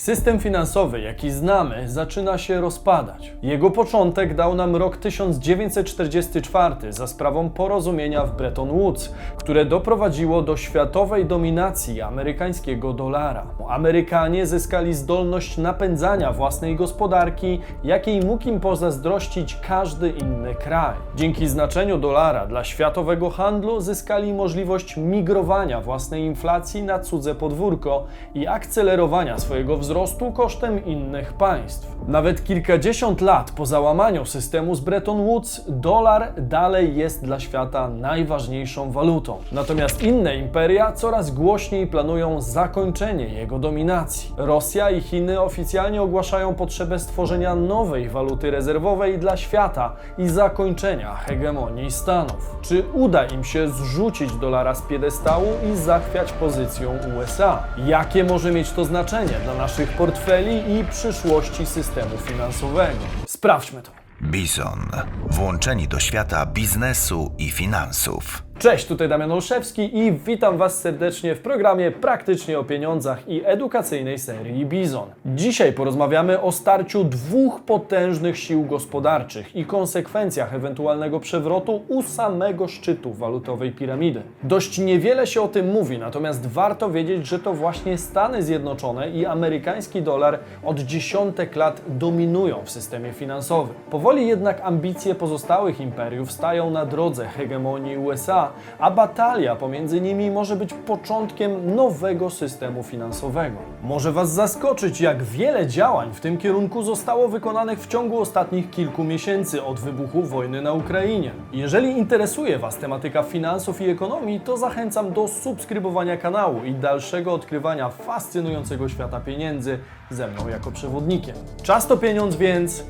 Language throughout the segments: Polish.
System finansowy, jaki znamy, zaczyna się rozpadać. Jego początek dał nam rok 1944 za sprawą porozumienia w Bretton Woods, które doprowadziło do światowej dominacji amerykańskiego dolara. Amerykanie zyskali zdolność napędzania własnej gospodarki, jakiej mógł im pozazdrościć każdy inny kraj. Dzięki znaczeniu dolara dla światowego handlu zyskali możliwość migrowania własnej inflacji na cudze podwórko i akcelerowania swojego wzrostu kosztem innych państw. Nawet kilkadziesiąt lat po załamaniu systemu z Bretton Woods, dolar dalej jest dla świata najważniejszą walutą. Natomiast inne imperia coraz głośniej planują zakończenie jego dominacji. Rosja i Chiny oficjalnie ogłaszają potrzebę stworzenia nowej waluty rezerwowej dla świata i zakończenia hegemonii Stanów. Czy uda im się zrzucić dolara z piedestału i zachwiać pozycją USA? Jakie może mieć to znaczenie dla naszych portfeli i przyszłości systemu finansowego? Sprawdźmy to. Bison. Włączeni do świata biznesu i finansów. Cześć, tutaj Damian Olszewski i witam Was serdecznie w programie Praktycznie o pieniądzach i edukacyjnej serii Bizon. Dzisiaj porozmawiamy o starciu dwóch potężnych sił gospodarczych i konsekwencjach ewentualnego przewrotu u samego szczytu walutowej piramidy. Dość niewiele się o tym mówi, natomiast warto wiedzieć, że to właśnie Stany Zjednoczone i amerykański dolar od dziesiątek lat dominują w systemie finansowym. Powoli jednak ambicje pozostałych imperiów stają na drodze hegemonii USA, a batalia pomiędzy nimi może być początkiem nowego systemu finansowego. Może Was zaskoczyć, jak wiele działań w tym kierunku zostało wykonanych w ciągu ostatnich kilku miesięcy od wybuchu wojny na Ukrainie. Jeżeli interesuje Was tematyka finansów i ekonomii, to zachęcam do subskrybowania kanału i dalszego odkrywania fascynującego świata pieniędzy ze mną jako przewodnikiem. Czas to pieniądz, więc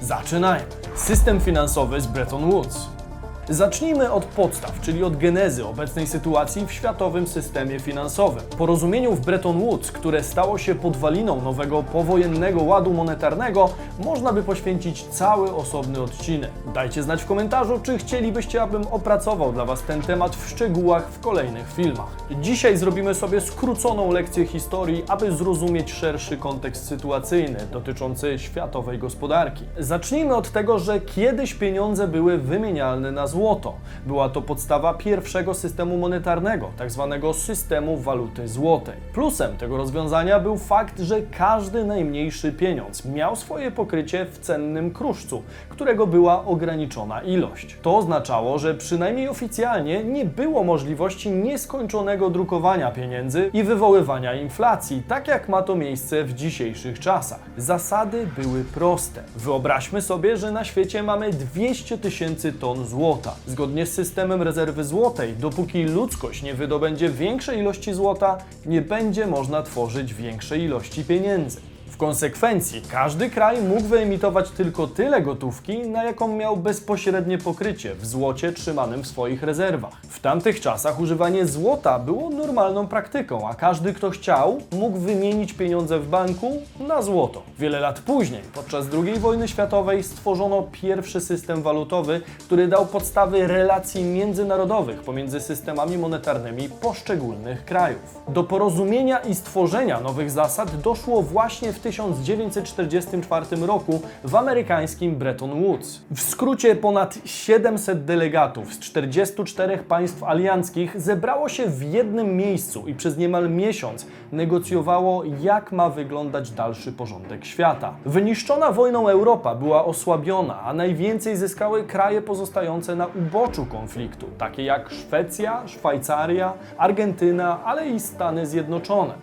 zaczynajmy. System finansowy z Bretton Woods. Zacznijmy od podstaw, czyli od genezy obecnej sytuacji w światowym systemie finansowym. Porozumieniu w Bretton Woods, które stało się podwaliną nowego powojennego ładu monetarnego, można by poświęcić cały osobny odcinek. Dajcie znać w komentarzu, czy chcielibyście, abym opracował dla Was ten temat w szczegółach w kolejnych filmach. Dzisiaj zrobimy sobie skróconą lekcję historii, aby zrozumieć szerszy kontekst sytuacyjny dotyczący światowej gospodarki. Zacznijmy od tego, że kiedyś pieniądze były wymienialne na złoto. Była to podstawa pierwszego systemu monetarnego, tak zwanego systemu waluty złotej. Plusem tego rozwiązania był fakt, że każdy najmniejszy pieniądz miał swoje pokrycie w cennym kruszcu, którego była ograniczona ilość. To oznaczało, że przynajmniej oficjalnie nie było możliwości nieskończonego drukowania pieniędzy i wywoływania inflacji, tak jak ma to miejsce w dzisiejszych czasach. Zasady były proste. Wyobraźmy sobie, że na świecie mamy 200 tysięcy ton złota. Zgodnie z systemem rezerwy złotej, dopóki ludzkość nie wydobędzie większej ilości złota, nie będzie można tworzyć większej ilości pieniędzy. W konsekwencji każdy kraj mógł wyemitować tylko tyle gotówki, na jaką miał bezpośrednie pokrycie w złocie trzymanym w swoich rezerwach. W tamtych czasach używanie złota było normalną praktyką, a każdy kto chciał mógł wymienić pieniądze w banku na złoto. Wiele lat później, podczas II wojny światowej, stworzono pierwszy system walutowy, który dał podstawy relacji międzynarodowych pomiędzy systemami monetarnymi poszczególnych krajów. Do porozumienia i stworzenia nowych zasad doszło właśnie w 1944 roku w amerykańskim Bretton Woods. W skrócie ponad 700 delegatów z 44 państw alianckich zebrało się w jednym miejscu i przez niemal miesiąc negocjowało, jak ma wyglądać dalszy porządek świata. Wyniszczona wojną Europa była osłabiona, a najwięcej zyskały kraje pozostające na uboczu konfliktu, takie jak Szwecja, Szwajcaria, Argentyna, ale i Stany Zjednoczone.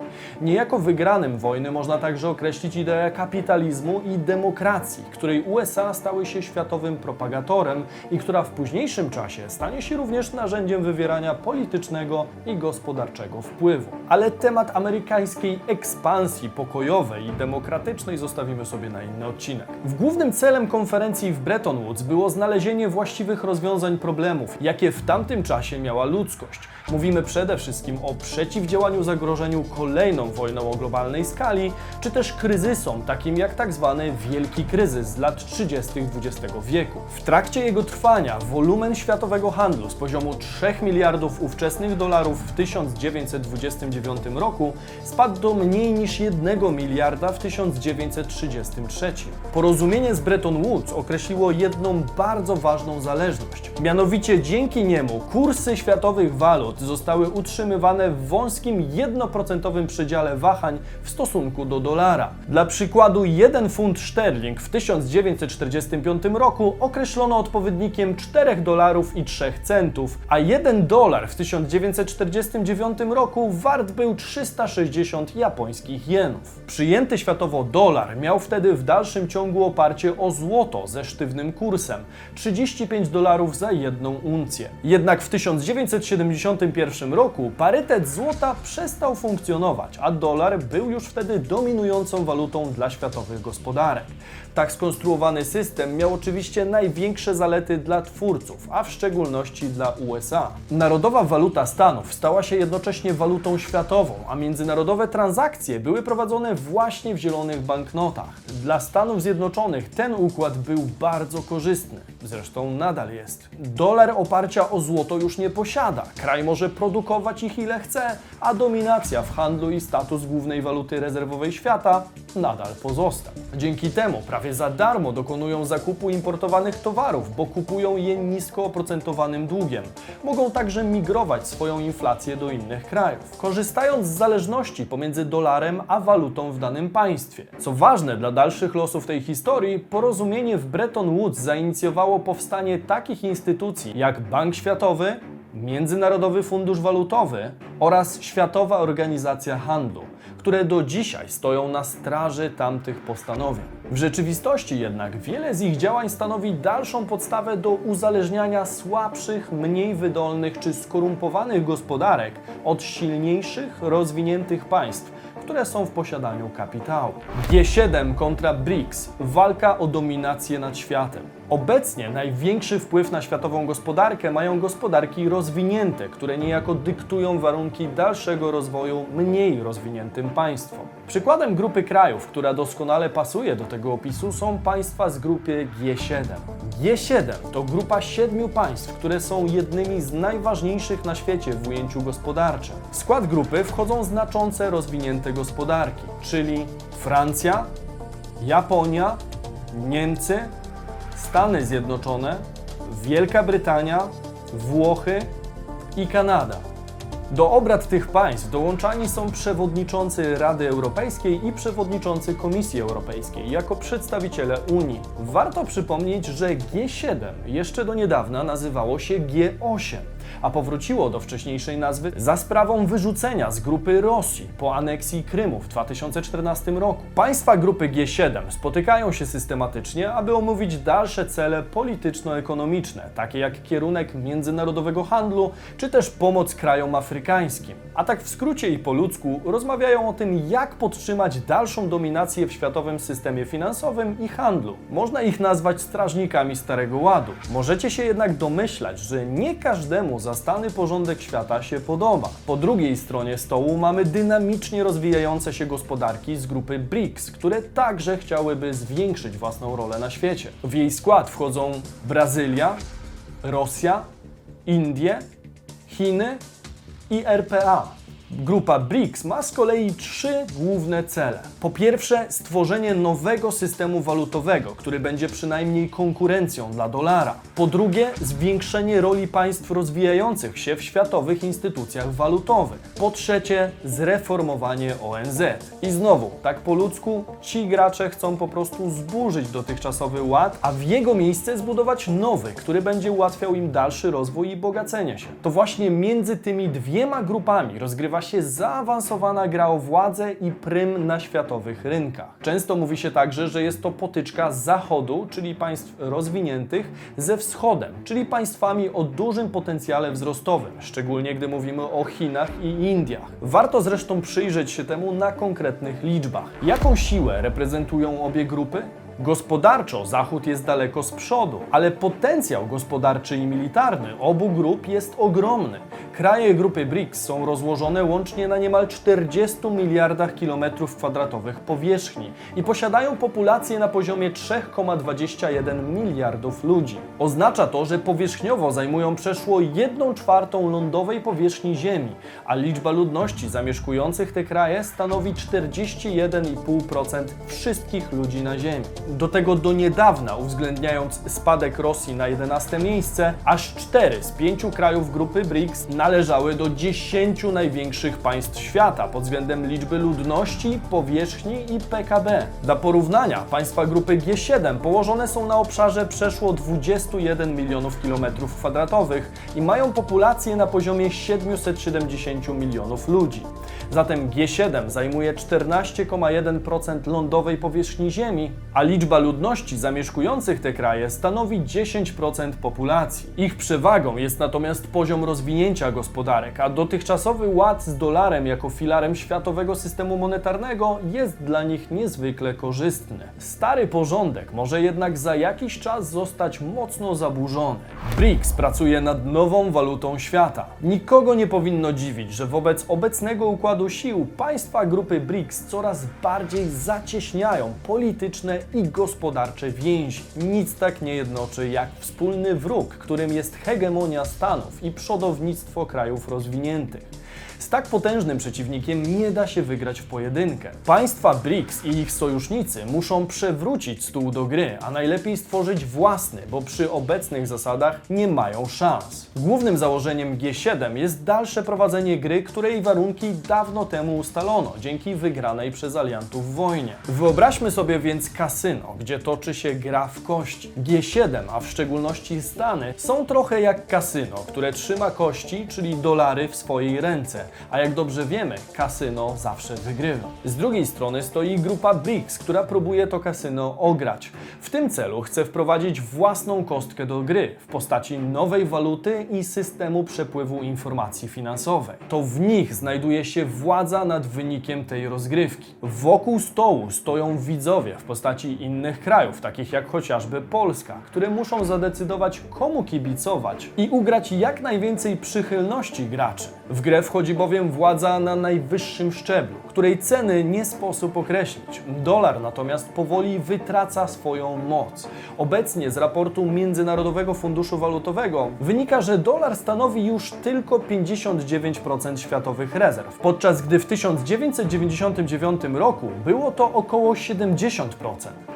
Niejako wygranym wojny można także określić ideę kapitalizmu i demokracji, której USA stały się światowym propagatorem i która w późniejszym czasie stanie się również narzędziem wywierania politycznego i gospodarczego wpływu. Ale temat amerykańskiej ekspansji pokojowej i demokratycznej zostawimy sobie na inny odcinek. W głównym celem konferencji w Bretton Woods było znalezienie właściwych rozwiązań problemów, jakie w tamtym czasie miała ludzkość. Mówimy przede wszystkim o przeciwdziałaniu zagrożeniu kolejną wojną o globalnej skali, czy też kryzysom, takim jak tak zwany Wielki Kryzys z lat 30. XX wieku. W trakcie jego trwania wolumen światowego handlu z poziomu 3 miliardów ówczesnych dolarów w 1929 roku spadł do mniej niż 1 miliarda w 1933. Porozumienie z Bretton Woods określiło jedną bardzo ważną zależność. Mianowicie dzięki niemu kursy światowych walut zostały utrzymywane w wąskim 1% przedziale wahań w stosunku do dolara. Dla przykładu 1 funt szterling w 1945 roku określono odpowiednikiem 4 dolarów i 3 centów, a 1 dolar w 1949 roku wart był 360 japońskich jenów. Przyjęty światowo dolar miał wtedy w dalszym ciągu oparcie o złoto ze sztywnym kursem 35 dolarów za jedną uncję. Jednak w 1971 roku parytet złota przestał funkcjonować, a dolar był już wtedy dominującą walutą dla światowych gospodarek. Tak skonstruowany system miał oczywiście największe zalety dla twórców, a w szczególności dla USA. Narodowa waluta Stanów stała się jednocześnie walutą światową, a międzynarodowe transakcje były prowadzone właśnie w zielonych banknotach. Dla Stanów Zjednoczonych ten układ był bardzo korzystny. Zresztą nadal jest. Dolar oparcia o złoto już nie posiada. Kraj może produkować ich ile chce, a dominacja w handlu i status głównej waluty rezerwowej świata nadal pozostał. Dzięki temu prawie za darmo dokonują zakupu importowanych towarów, bo kupują je nisko oprocentowanym długiem. Mogą także migrować swoją inflację do innych krajów, korzystając z zależności pomiędzy dolarem a walutą w danym państwie. Co ważne dla dalszych losów tej historii, porozumienie w Bretton Woods zainicjowało powstanie takich instytucji jak Bank Światowy, Międzynarodowy Fundusz Walutowy oraz Światowa Organizacja Handlu, które do dzisiaj stoją na straży tamtych postanowień. W rzeczywistości jednak wiele z ich działań stanowi dalszą podstawę do uzależniania słabszych, mniej wydolnych czy skorumpowanych gospodarek od silniejszych, rozwiniętych państw, które są w posiadaniu kapitału. G7 kontra BRICS walka o dominację nad światem. Obecnie największy wpływ na światową gospodarkę mają gospodarki rozwinięte, które niejako dyktują warunki dalszego rozwoju mniej rozwiniętym państwom. Przykładem grupy krajów, która doskonale pasuje do tego opisu, są państwa z grupy G7. G7 to grupa siedmiu państw, które są jednymi z najważniejszych na świecie w ujęciu gospodarczym. W skład grupy wchodzą znaczące rozwinięte gospodarki, czyli Francja, Japonia, Niemcy, Stany Zjednoczone, Wielka Brytania, Włochy i Kanada. Do obrad tych państw dołączani są przewodniczący Rady Europejskiej i przewodniczący Komisji Europejskiej jako przedstawiciele Unii. Warto przypomnieć, że G7 jeszcze do niedawna nazywało się G8 a powróciło do wcześniejszej nazwy za sprawą wyrzucenia z grupy Rosji po aneksji Krymu w 2014 roku. Państwa grupy G7 spotykają się systematycznie, aby omówić dalsze cele polityczno-ekonomiczne, takie jak kierunek międzynarodowego handlu, czy też pomoc krajom afrykańskim. A tak w skrócie i po ludzku rozmawiają o tym, jak podtrzymać dalszą dominację w światowym systemie finansowym i handlu. Można ich nazwać strażnikami Starego Ładu. Możecie się jednak domyślać, że nie każdemu zastany porządek świata się podoba. Po drugiej stronie stołu mamy dynamicznie rozwijające się gospodarki z grupy BRICS, które także chciałyby zwiększyć własną rolę na świecie. W jej skład wchodzą Brazylia, Rosja, Indie, Chiny i RPA. Grupa BRICS ma z kolei trzy główne cele. Po pierwsze, stworzenie nowego systemu walutowego, który będzie przynajmniej konkurencją dla dolara. Po drugie, zwiększenie roli państw rozwijających się w światowych instytucjach walutowych. Po trzecie, zreformowanie ONZ. I znowu, tak po ludzku, ci gracze chcą po prostu zburzyć dotychczasowy ład, a w jego miejsce zbudować nowy, który będzie ułatwiał im dalszy rozwój i bogacenie się. To właśnie między tymi dwiema grupami rozgrywa się zaawansowana gra o władzę i prym na światowych rynkach. Często mówi się także, że jest to potyczka Zachodu, czyli państw rozwiniętych, ze Wschodem, czyli państwami o dużym potencjale wzrostowym, szczególnie gdy mówimy o Chinach i Indiach. Warto zresztą przyjrzeć się temu na konkretnych liczbach. Jaką siłę reprezentują obie grupy? Gospodarczo Zachód jest daleko z przodu, ale potencjał gospodarczy i militarny obu grup jest ogromny. Kraje grupy BRICS są rozłożone łącznie na niemal 40 miliardach kilometrów kwadratowych powierzchni i posiadają populację na poziomie 3,21 miliardów ludzi. Oznacza to, że powierzchniowo zajmują przeszło 1 czwartą lądowej powierzchni Ziemi, a liczba ludności zamieszkujących te kraje stanowi 41,5% wszystkich ludzi na Ziemi. Do tego do niedawna, uwzględniając spadek Rosji na 11 miejsce, aż 4 z 5 krajów grupy BRICS należały do 10 największych państw świata pod względem liczby ludności, powierzchni i PKB. Dla porównania, państwa grupy G7 położone są na obszarze przeszło 21 milionów kilometrów kwadratowych i mają populację na poziomie 770 milionów ludzi. Zatem G7 zajmuje 14,1% lądowej powierzchni Ziemi, a liczba ludności zamieszkujących te kraje stanowi 10% populacji. Ich przewagą jest natomiast poziom rozwinięcia gospodarek, a dotychczasowy ład z dolarem jako filarem światowego systemu monetarnego jest dla nich niezwykle korzystny. Stary porządek może jednak za jakiś czas zostać mocno zaburzony. BRICS pracuje nad nową walutą świata. Nikogo nie powinno dziwić, że wobec obecnego układu sił państwa grupy BRICS coraz bardziej zacieśniają polityczne i gospodarcze więzi. Nic tak nie jednoczy jak wspólny wróg, którym jest hegemonia Stanów i przodownictwo krajów rozwiniętych. Z tak potężnym przeciwnikiem nie da się wygrać w pojedynkę. Państwa BRICS i ich sojusznicy muszą przewrócić stół do gry, a najlepiej stworzyć własny, bo przy obecnych zasadach nie mają szans. Głównym założeniem G7 jest dalsze prowadzenie gry, której warunki dawno temu ustalono dzięki wygranej przez aliantów wojnie. Wyobraźmy sobie więc kasyno, gdzie toczy się gra w kości. G7, a w szczególności Stany, są trochę jak kasyno, które trzyma kości, czyli dolary w swojej ręce a jak dobrze wiemy, kasyno zawsze wygrywa. Z drugiej strony stoi grupa BRICS, która próbuje to kasyno ograć. W tym celu chce wprowadzić własną kostkę do gry w postaci nowej waluty i systemu przepływu informacji finansowej. To w nich znajduje się władza nad wynikiem tej rozgrywki. Wokół stołu stoją widzowie w postaci innych krajów, takich jak chociażby Polska, które muszą zadecydować komu kibicować i ugrać jak najwięcej przychylności graczy. W grę wchodzi bowiem władza na najwyższym szczeblu, której ceny nie sposób określić. Dolar natomiast powoli wytraca swoją moc. Obecnie z raportu Międzynarodowego Funduszu Walutowego wynika, że dolar stanowi już tylko 59% światowych rezerw, podczas gdy w 1999 roku było to około 70%.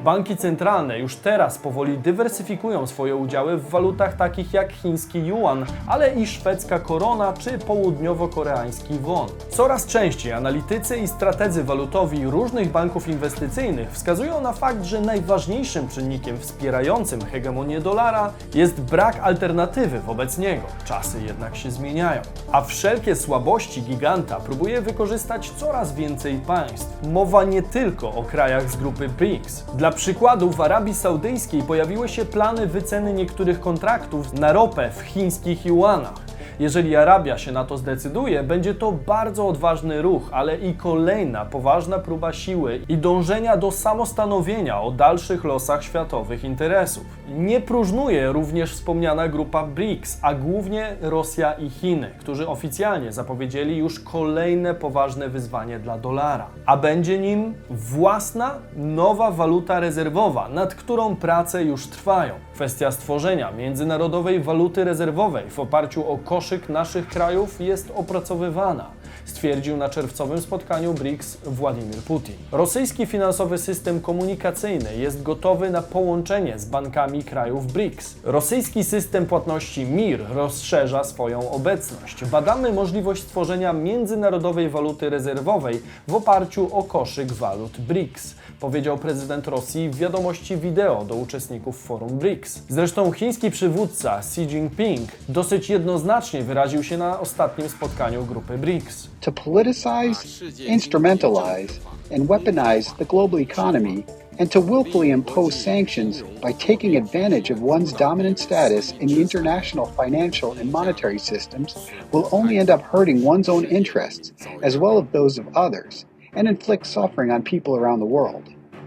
Banki centralne już teraz powoli dywersyfikują swoje udziały w walutach takich jak chiński yuan, ale i szwedzka korona czy południowo-koreański won. Coraz częściej analitycy i strategzy walutowi różnych banków inwestycyjnych wskazują na fakt, że najważniejszym czynnikiem wspierającym hegemonię dolara jest brak alternatywy wobec niego. Czasy jednak się zmieniają. A wszelkie słabości giganta próbuje wykorzystać coraz więcej państw. Mowa nie tylko o krajach z grupy BRICS. Dla przykładu w Arabii Saudyjskiej pojawiły się plany wyceny niektórych kontraktów na ropę w chińskich juanach. Jeżeli Arabia się na to zdecyduje, będzie to bardzo odważny ruch, ale i kolejna poważna próba siły i dążenia do samostanowienia o dalszych losach światowych interesów. Nie próżnuje również wspomniana grupa BRICS, a głównie Rosja i Chiny, którzy oficjalnie zapowiedzieli już kolejne poważne wyzwanie dla dolara. A będzie nim własna, nowa waluta rezerwowa, nad którą prace już trwają. Kwestia stworzenia międzynarodowej waluty rezerwowej w oparciu o koszyk naszych krajów jest opracowywana, stwierdził na czerwcowym spotkaniu BRICS Władimir Putin. Rosyjski finansowy system komunikacyjny jest gotowy na połączenie z bankami krajów BRICS. Rosyjski system płatności MIR rozszerza swoją obecność. Badamy możliwość stworzenia międzynarodowej waluty rezerwowej w oparciu o koszyk walut BRICS, powiedział prezydent Rosji w wiadomości wideo do uczestników forum BRICS. Zresztą chiński przywódca Xi Jinping dosyć jednoznacznie wyraził się na ostatnim spotkaniu grupy BRICS. to politicize, instrumentalize, and weaponize the global economy, and to willfully impose sanctions by taking advantage of one's dominant status in the international financial and monetary systems will only end up hurting one's own interests, as well as those of others, and inflict suffering on people around the world.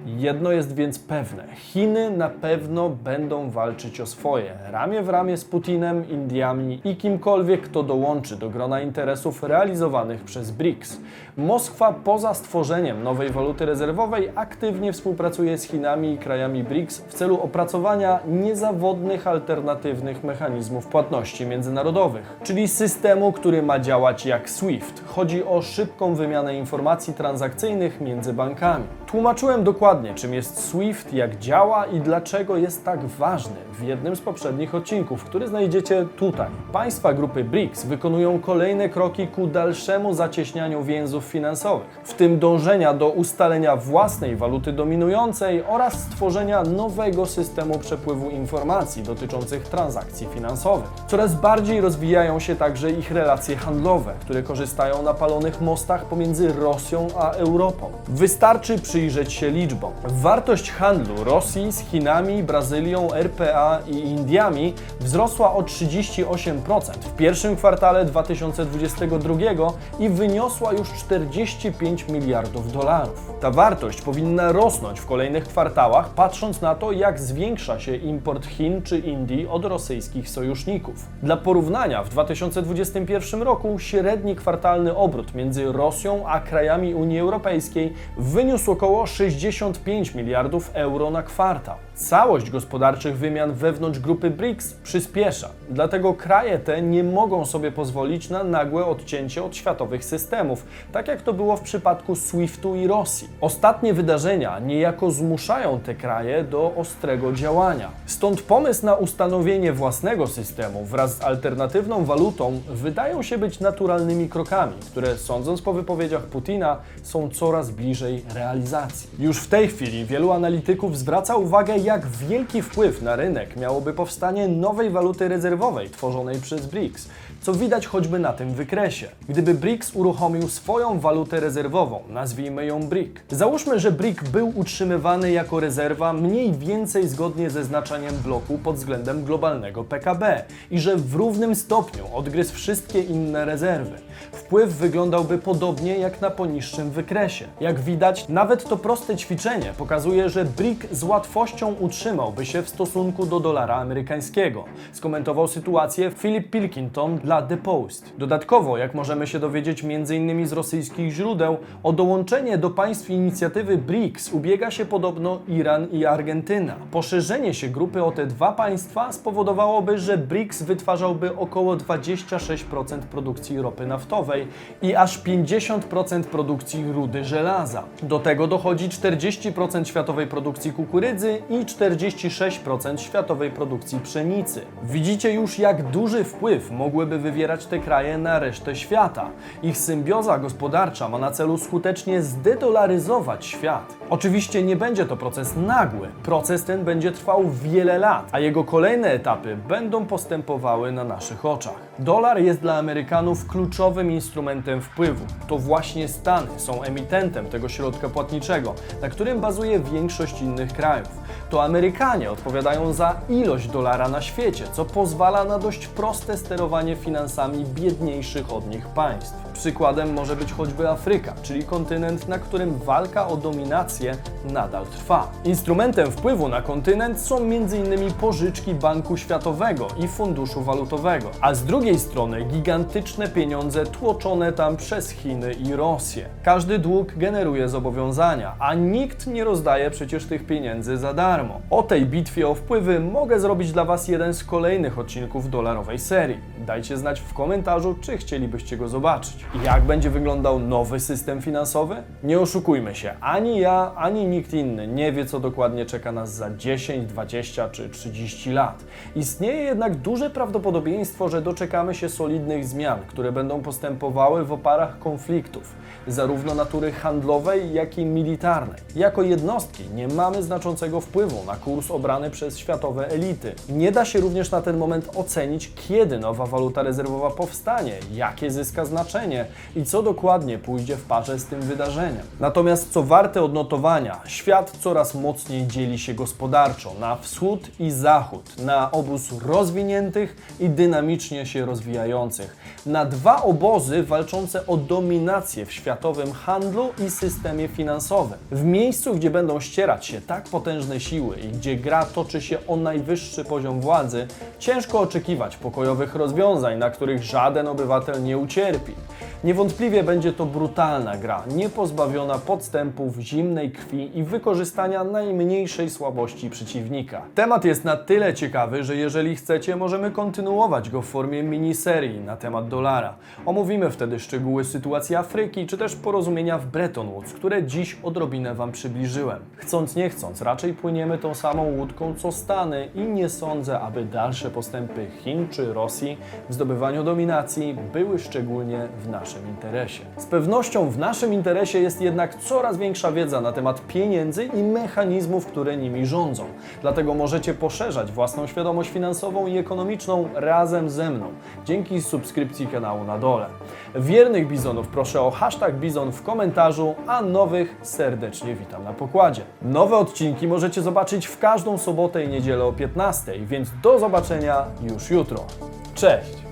Jedno jest więc pewne: Chiny na pewno będą walczyć o swoje, ramię w ramię z Putinem, Indiami i kimkolwiek, kto dołączy do grona interesów realizowanych przez BRICS. Moskwa poza stworzeniem nowej waluty rezerwowej aktywnie współpracuje z Chinami i krajami BRICS w celu opracowania niezawodnych alternatywnych mechanizmów płatności międzynarodowych, czyli systemu, który ma działać jak SWIFT. Chodzi o szybką wymianę informacji transakcyjnych między bankami. Tłumaczyłem dokładnie, czym jest SWIFT, jak działa i dlaczego jest tak ważny w jednym z poprzednich odcinków, który znajdziecie tutaj. Państwa grupy BRICS wykonują kolejne kroki ku dalszemu zacieśnianiu więzów finansowych, w tym dążenia do ustalenia własnej waluty dominującej oraz stworzenia nowego systemu przepływu informacji dotyczących transakcji finansowych. Coraz bardziej rozwijają się także ich relacje handlowe, które korzystają na palonych mostach pomiędzy Rosją a Europą. Wystarczy przyjrzeć się liczbom. Wartość handlu Rosji z Chinami, Brazylią, RPA i Indiami wzrosła o 38% w pierwszym kwartale 2022 i wyniosła już 45 miliardów dolarów. Ta wartość powinna rosnąć w kolejnych kwartałach, patrząc na to, jak zwiększa się import Chin czy Indii od rosyjskich sojuszników. Dla porównania, w 2021 roku średni kwartalny obrót między Rosją a krajami Unii Europejskiej wyniósł około 65 miliardów euro na kwartał. Całość gospodarczych wymian wewnątrz grupy BRICS przyspiesza, dlatego kraje te nie mogą sobie pozwolić na nagłe odcięcie od światowych systemów, tak jak to było w przypadku SWIFT-u i Rosji. Ostatnie wydarzenia niejako zmuszają te kraje do ostrego działania. Stąd pomysł na ustanowienie własnego systemu wraz z alternatywną walutą wydają się być naturalnymi krokami, które sądząc po wypowiedziach Putina są coraz bliżej realizacji. Już w tej chwili wielu analityków zwraca uwagę, jak wielki wpływ na rynek miałoby powstanie nowej waluty rezerwowej tworzonej przez BRICS, co widać choćby na tym wykresie. Gdyby BRICS uruchomił swoją walutę rezerwową, nazwijmy ją BRIC. Załóżmy, że BRIC był utrzymywany jako rezerwa mniej więcej zgodnie ze znaczeniem bloku pod względem globalnego PKB i że w równym stopniu odgryzł wszystkie inne rezerwy. Wpływ wyglądałby podobnie jak na poniższym wykresie. Jak widać, nawet to proste ćwiczenie pokazuje, że BRIC z łatwością utrzymałby się w stosunku do dolara amerykańskiego. Skomentował sytuację Philip Pilkington dla The Post. Dodatkowo, jak możemy się dowiedzieć m.in. z rosyjskich źródeł, o dołączenie do państw inicjatywy BRICS ubiega się podobno Iran i Argentyna. Poszerzenie się grupy o te dwa państwa spowodowałoby, że BRICS wytwarzałby około 26% produkcji ropy naftowej i aż 50% produkcji rudy żelaza. Do tego dochodzi 40% światowej produkcji kukurydzy i 46% światowej produkcji pszenicy. Widzicie już, jak duży wpływ mogłyby wywierać te kraje na resztę świata. Ich symbioza gospodarcza ma na celu skutecznie zdedolaryzować świat. Oczywiście nie będzie to proces nagły. Proces ten będzie trwał wiele lat, a jego kolejne etapy będą postępowały na naszych oczach. Dolar jest dla Amerykanów kluczowym instrumentem wpływu. To właśnie Stany są emitentem tego środka płatniczego, na którym bazuje większość innych krajów. To Amerykanie odpowiadają za ilość dolara na świecie, co pozwala na dość proste sterowanie finansami biedniejszych od nich państw. Przykładem może być choćby Afryka, czyli kontynent, na którym walka o dominację nadal trwa. Instrumentem wpływu na kontynent są m.in. pożyczki Banku Światowego i Funduszu Walutowego, a z drugiej strony gigantyczne pieniądze tłoczone tam przez Chiny i Rosję. Każdy dług generuje zobowiązania, a nikt nie rozdaje przecież tych pieniędzy za darmo. O tej bitwie o wpływy mogę zrobić dla Was jeden z kolejnych odcinków dolarowej serii. Dajcie znać w komentarzu, czy chcielibyście go zobaczyć. Jak będzie wyglądał nowy system finansowy? Nie oszukujmy się, ani ja, ani nikt inny nie wie, co dokładnie czeka nas za 10, 20 czy 30 lat. Istnieje jednak duże prawdopodobieństwo, że doczekamy się solidnych zmian, które będą postępowały w oparach konfliktów, zarówno natury handlowej, jak i militarnej. Jako jednostki nie mamy znaczącego wpływu na kurs obrany przez światowe elity. Nie da się również na ten moment ocenić, kiedy nowa waluta rezerwowa powstanie, jakie zyska znaczenie wydarzenie i co dokładnie pójdzie w parze z tym wydarzeniem. Natomiast co warte odnotowania, świat coraz mocniej dzieli się gospodarczo na wschód i zachód, na obóz rozwiniętych i dynamicznie się rozwijających, na dwa obozy walczące o dominację w światowym handlu i systemie finansowym. W miejscu, gdzie będą ścierać się tak potężne siły i gdzie gra toczy się o najwyższy poziom władzy, ciężko oczekiwać pokojowych rozwiązań, na których żaden obywatel nie ucierpi. Niewątpliwie będzie to brutalna gra, nie pozbawiona podstępów, zimnej krwi i wykorzystania najmniejszej słabości przeciwnika. Temat jest na tyle ciekawy, że jeżeli chcecie, możemy kontynuować go w formie miniserii na temat dolara. Omówimy wtedy szczegóły sytuacji Afryki, czy też porozumienia w Bretton Woods, które dziś odrobinę Wam przybliżyłem. Chcąc nie chcąc, raczej płyniemy tą samą łódką co Stany i nie sądzę, aby dalsze postępy Chin czy Rosji w zdobywaniu dominacji były szczególnie w naszym interesie. Z pewnością w naszym interesie jest jednak coraz większa wiedza na temat pieniędzy i mechanizmów, które nimi rządzą. Dlatego możecie poszerzać własną świadomość finansową i ekonomiczną razem ze mną, dzięki subskrypcji kanału na dole. Wiernych bizonów proszę o hashtag bizon w komentarzu, a nowych serdecznie witam na pokładzie. Nowe odcinki możecie zobaczyć w każdą sobotę i niedzielę o 15, więc do zobaczenia już jutro. Cześć!